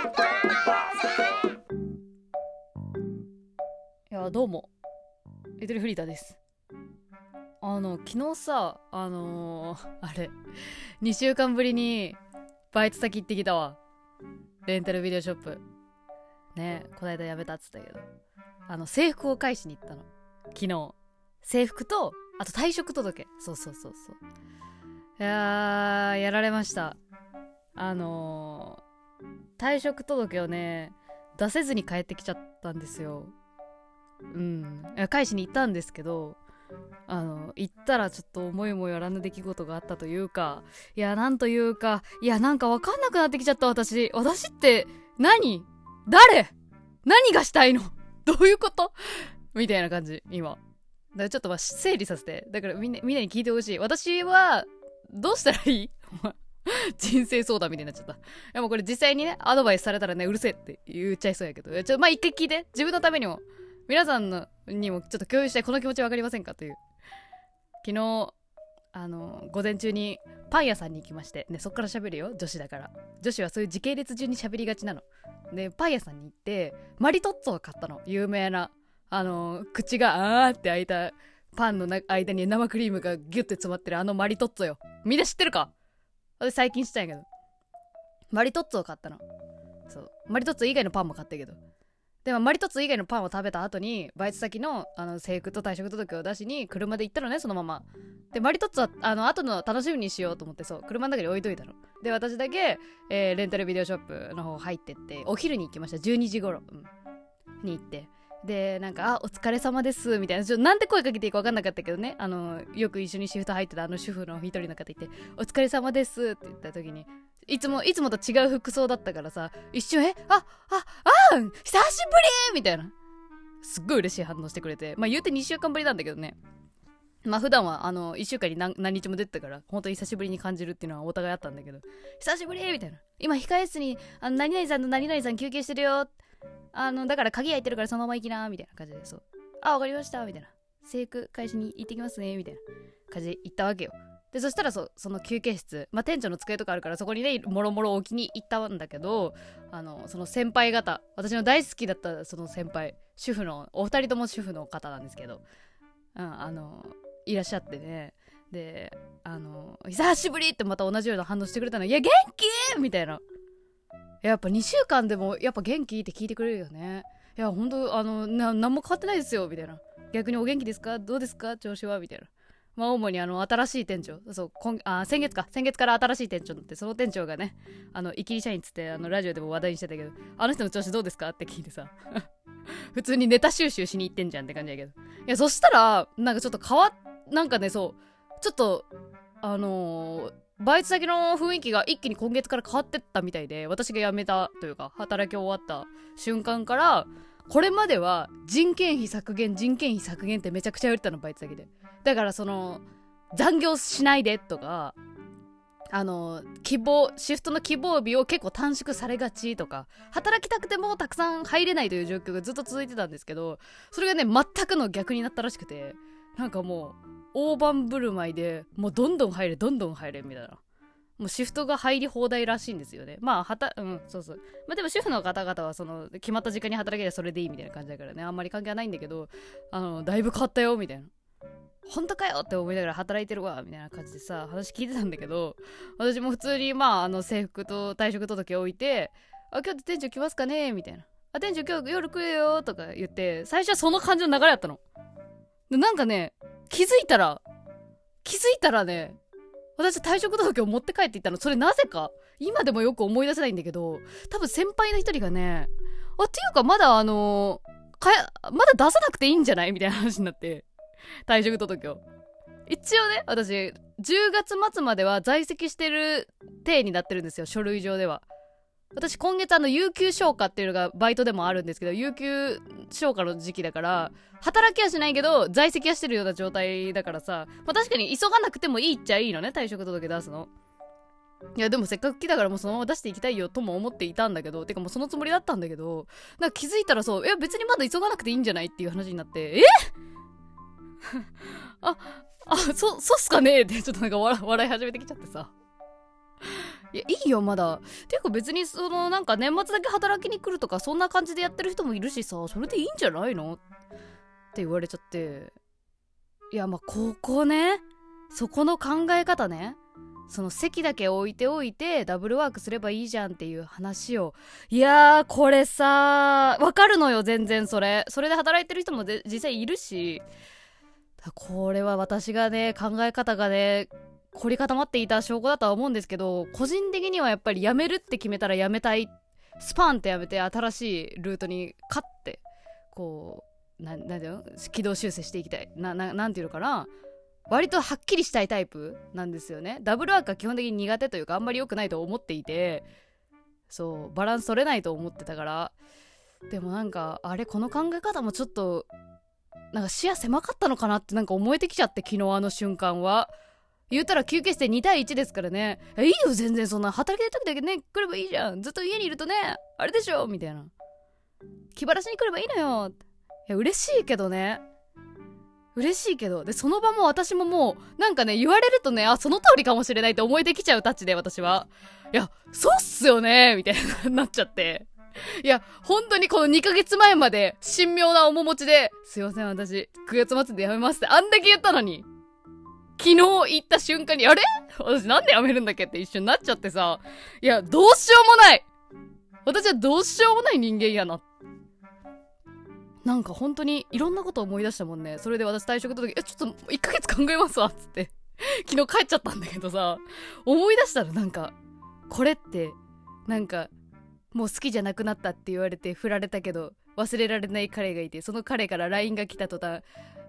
いやどうも。ゆとりフリーターです。あの昨日さあのー、あれ2週間ぶりにバイト先行ってきたわ。レンタルビデオショップ。ねこないだ辞めたっつったけど。あの制服を返しに行ったの。昨日。制服とあと退職届。そうそうそうそう。いやーやられました。あの、退職届をね出せずに帰ってきちゃったんですよ。うん。返しに行ったんですけどあの行ったらちょっと思いもよらぬ出来事があったというかいやなんというかいやなんかわかんなくなってきちゃった私。私って何？誰？何がしたいの？どういうこと？みたいな感じ今。だからちょっとまあ整理させて。だからみんなみんなに聞いてほしい。私はどうしたらいい？人生相談みたいになっちゃった。でもこれ実際にね、アドバイスされたらね、うるせえって言っちゃいそうやけど、ちょっとまあ一回聞いて。自分のためにも。皆さんのにもちょっと共有したいこの気持ち分かりませんかという。昨日、あの、午前中にパン屋さんに行きまして、ね、そっから喋るよ、女子だから。女子はそういう時系列順に喋りがちなの。で、パン屋さんに行って、マリトッツォを買ったの。有名な。あの、口があーって開いたパンの間に生クリームがギュッて詰まってるあのマリトッツォよ。みんな知ってるか？私最近知ったんやけど。マリトッツォを買ったの。そう。マリトッツォ以外のパンも買ったけど。でもマリトッツォ以外のパンを食べた後にバイト先のあの制服と退職届を出しに車で行ったのねそのままでマリトッツォはあの後の楽しみにしようと思ってそう車の中に置いといたので私だけ、えー、レンタルビデオショップの方入ってってお昼に行きました12時頃、うん、に行ってでなんか「あお疲れ様です」みたいな。ちょなんで声かけていいか分かんなかったけどね。あのよく一緒にシフト入ってたあの主婦の一人の方いて「お疲れ様です」って言った時にいつもいつもと違う服装だったからさ一瞬「えあああ久しぶり!」みたいな。すっごい嬉しい反応してくれて。まあ言うて2週間ぶりなんだけどね。まあ普段はあの1週間に何日も出てたから本当に久しぶりに感じるっていうのはお互いあったんだけど久しぶりみたいな。今控え室にあの何々さんと何々さん休憩してるよあの、だから鍵開いてるからそのまま行きな、みたいな感じで、そう。あ、わかりました、みたいな。制服返しに行ってきますね、みたいな感じで行ったわけよ。で、そしたらそ、その休憩室、まあ、店長の机とかあるから、そこにね、もろもろ置きに行ったんだけど、あの、その先輩方、私の大好きだったその先輩、主婦の、お二人とも主婦の方なんですけど、うん、あの、いらっしゃってね、で、あの、久しぶりってまた同じような反応してくれたの、いや、元気？みたいな。やっぱ2週間でもやっぱ元気って聞いてくれるよね。いや本当あのな何も変わってないですよみたいな。逆にお元気ですか？どうですか？調子は？みたいな。まあ主にあの新しい店長。そう今あ先月か。先月から新しい店長になってその店長がねあのイキリ社員っつってあのラジオでも話題にしてたけどあの人の調子どうですか？って聞いてさ。普通にネタ収集しに行ってんじゃんって感じやけど。いやそしたらなんかちょっと変わっなんかねそうちょっとあのーバイト先の雰囲気が一気に今月から変わってったみたいで、私が辞めたというか、働き終わった瞬間から、これまでは人件費削減、人件費削減ってめちゃくちゃ言われたの、バイト先で。だからその、残業しないでとか、あの、希望、シフトの希望日を結構短縮されがちとか、働きたくてもたくさん入れないという状況がずっと続いてたんですけど、それがね、全くの逆になったらしくて、なんかもう、大盤振る舞いでもうどんどん入れどんどん入れみたいな。もうシフトが入り放題らしいんですよね。まあはたうんそうそう。まあでも主婦の方々はその決まった時間に働ければそれでいいみたいな感じだからね。あんまり関係はないんだけどあのだいぶ変わったよみたいな。本当かよって思いながら働いてるわみたいな感じでさ話聞いてたんだけど私も普通にまああの制服と退職届置いてあ今日って店長来ますかねみたいな。あ店長今日夜来るよとか言って最初はその感じの流れだったの。なんかね気づいたら、気づいたらね、私退職届を持って帰っていったの。それなぜか、今でもよく思い出せないんだけど、多分先輩の一人がね、あ、っていうかまだあのー、まだ出さなくていいんじゃない？みたいな話になって、退職届を。一応ね、私、10月末までは在籍してる体になってるんですよ、書類上では。私今月あの有給消化っていうのがバイトでもあるんですけど有給消化の時期だから働きはしないけど在籍はしてるような状態だからさ、まあ、確かに急がなくてもいいっちゃいいのね退職届出すの。いやでもせっかく来たからもうそのまま出していきたいよとも思っていたんだけどてかもうそのつもりだったんだけどなんか気づいたらそういや別にまだ急がなくていいんじゃないっていう話になってえ？ああそそうっすかねってちょっとなんか笑い始めてきちゃってさ。いやいいよまだ。ていうか別にそのなんか年末だけ働きに来るとかそんな感じでやってる人もいるしさそれでいいんじゃないの？って言われちゃって。いやまあここね。そこの考え方ね。その席だけ置いておいてダブルワークすればいいじゃんっていう話を。いやーこれさわかるのよ全然それ。それで働いてる人も実際いるし。これは私がね考え方がね凝り固まっていた証拠だとは思うんですけど個人的にはやっぱり辞めるって決めたら辞めたい。スパンってやめて新しいルートに勝ってこうななんていうの？軌道修正していきたい。なななんていうのかな？割とはっきりしたいタイプなんですよね。ダブルワークは基本的に苦手というかあんまり良くないと思っていてそうバランス取れないと思ってたから。でもなんかあれこの考え方もちょっとなんか視野狭かったのかなってなんか思えてきちゃって昨日あの瞬間は。言うたら休憩室で2対1ですからね。いいよ全然そんな。働きたい時だけね来ればいいじゃん。ずっと家にいるとねあれでしょみたいな。気晴らしに来ればいいのよ。いや嬉しいけどね。嬉しいけど。でその場も私ももうなんかね言われるとねあその通りかもしれないって思えてきちゃうタッチで私は。いやそうっすよねみたいな なっちゃって。いや本当にこの2ヶ月前まで神妙な面持ちですいません私。9月末で辞めますってあんだけ言ったのに。昨日行った瞬間にあれ？私なんで辞めるんだっけって一緒になっちゃってさ。いやどうしようもない。私はどうしようもない人間やな。なんか本当にいろんなこと思い出したもんね。それで私退職届、え、ちょっと1ヶ月考えますわっつって。昨日帰っちゃったんだけどさ、思い出したらなんか、これって、なんか、もう好きじゃなくなったって言われて振られたけど、忘れられない彼がいて、その彼から LINE が来た途端、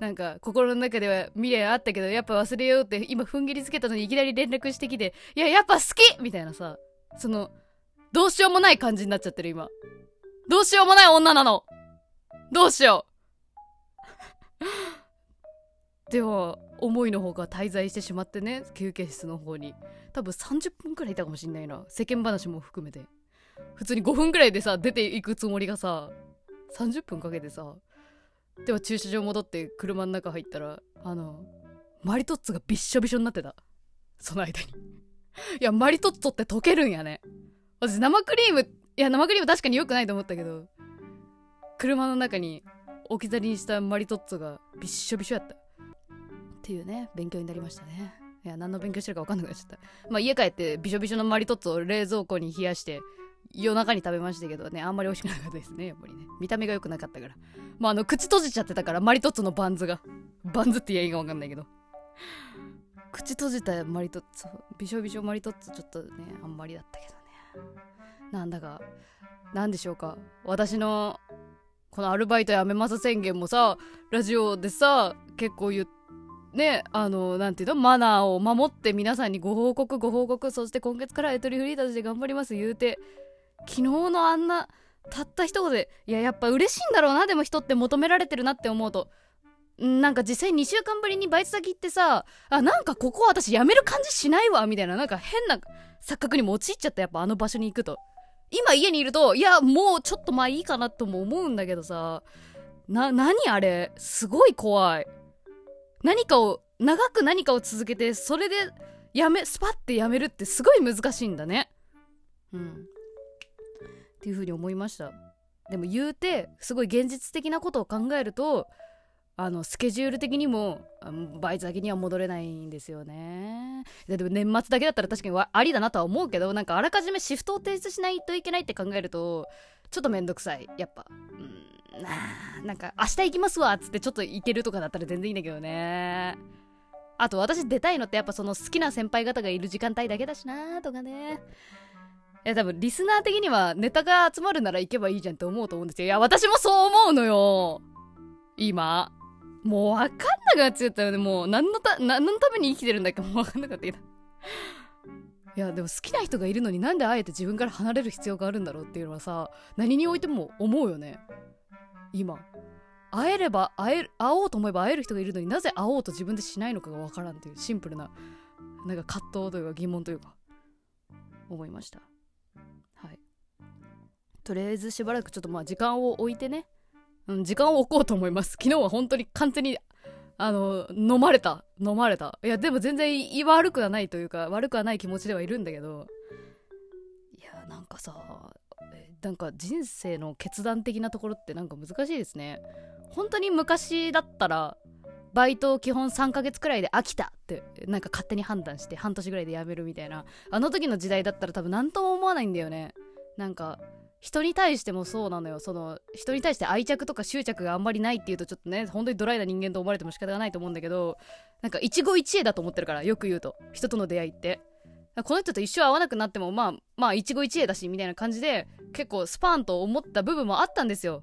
なんか心の中では未練あったけど、やっぱ忘れようって今踏ん切りつけたのにいきなり連絡してきて、いや、やっぱ好きみたいなさ、その、どうしようもない感じになっちゃってる今。どうしようもない女なの。どうしよう。では思いの方が滞在してしまってね休憩室の方に。多分30分くらいいたかもしんないな。世間話も含めて。普通に5分くらいでさ出ていくつもりがさ30分かけてさでは駐車場戻って車の中入ったらあのマリトッツォがびっしょびしょになってた。その間に。いやマリトッツォって溶けるんやね。私生クリームいや生クリーム確かに良くないと思ったけど車の中に置き去りにしたマリトッツォがびっしょびしょやった。っていうね勉強になりましたね。いや何の勉強してるか分かんなくなっちゃった。まあ家帰ってびしょびしょのマリトッツォを冷蔵庫に冷やして夜中に食べましたけどねあんまり美味しくなかったですね やっぱりね。見た目が良くなかったから。まああの口閉じちゃってたからマリトッツォのバンズがバンズって言えいいか分かんないけど。口閉じたマリトッツォびしょびしょマリトッツォちょっとねあんまりだったけどね。なんだかなんでしょうか。私のこのアルバイトやめます宣言もさラジオでさ結構言ってね、あの、なんていうの、マナーを守って皆さんにご報告、ご報告、そして今月からエトリフリーダーズで頑張ります言うて、昨日のあんな、たった一言で、いや、やっぱ嬉しいんだろうな、でも人って求められてるなって思うと、なんか実際2週間ぶりにバイト先行ってさ、あ、なんかここ私辞める感じしないわ、みたいな、なんか変な錯覚に陥っちゃった、やっぱあの場所に行くと。今家にいると、いや、もうちょっとまあいいかなとも思うんだけどさ、な、何あれ？すごい怖い。何かを、長く何かを続けて、それで、やめ、スパッてやめるってすごい難しいんだね。うん。っていう風に思いました。でも言うて、すごい現実的なことを考えると、あのスケジュール的にもバイト先には戻れないんですよね。でも年末だけだったら確かにありだなとは思うけどなんかあらかじめシフトを提出しないといけないって考えるとちょっとめんどくさい。やっぱ。うんななんか明日行きますわっつってちょっと行けるとかだったら全然いいんだけどね。あと私出たいのってやっぱその好きな先輩方がいる時間帯だけだしなとかね。いや多分リスナー的にはネタが集まるなら行けばいいじゃんって思うと思うんですよいや私もそう思うのよ今もうわかんなくなっちゃったよね。もう何のた、何のために生きてるんだっけ？もうわかんなかったけど。いや、でも好きな人がいるのになんであえて自分から離れる必要があるんだろうっていうのはさ、何においても思うよね。今。会えれば会える、会おうと思えば会える人がいるのになぜ会おうと自分でしないのかがわからんっていうシンプルな、なんか葛藤というか疑問というか、思いました。とりあえずしばらくちょっとまあ時間を置いてね、うん、時間を置こうと思います。昨日は本当に完全に、あの、飲まれた。飲まれた。いや、でも全然悪くはないというか、悪くはない気持ちではいるんだけど、いやなんかさなんか人生の決断的なところってなんか難しいですね本当に昔だったらバイトを基本3ヶ月くらいで飽きたってなんか勝手に判断して半年ぐらいで辞めるみたいなあの時の時代だったら多分何とも思わないんだよねなんか人に対してもそうなのよ。その人に対して愛着とか執着があんまりないっていうとちょっとね本当にドライな人間と思われても仕方がないと思うんだけどなんか一期一会だと思ってるからよく言うと。人との出会いって。この人と一生会わなくなってもまあまあ一期一会だしみたいな感じで結構スパンと思った部分もあったんですよ。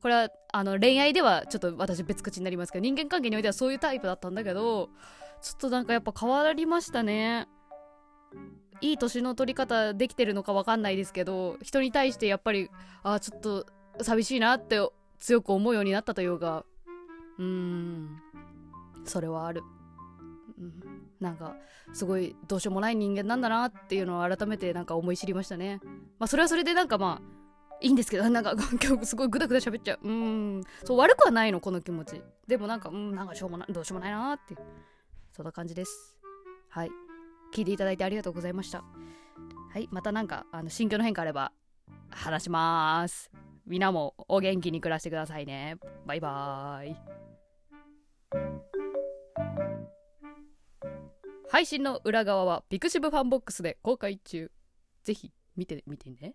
これはあの恋愛ではちょっと私別口になりますけど人間関係においてはそういうタイプだったんだけどちょっとなんかやっぱ変わりましたね。いい年の取り方できてるのか分かんないですけど人に対してやっぱりあちょっと寂しいなって強く思うようになったというかうーんそれはある、うん、なんかすごいどうしようもない人間なんだなっていうのを改めてなんか思い知りましたね。まあそれはそれでなんかまあいいんですけどなんか今日 すごいグダグダ喋っちゃう。うんそう悪くはないのこの気持ち。でもなんかうんなんかしょうもないどうしようもないなってそんな感じです。はい。聞いていただいてありがとうございました。はいまたなんかあの心境の変化あれば話しまーす。みんなもお元気に暮らしてくださいね。バイバーイ。配信の裏側はピクシブファンボックスで公開中。ぜひ見てみてね。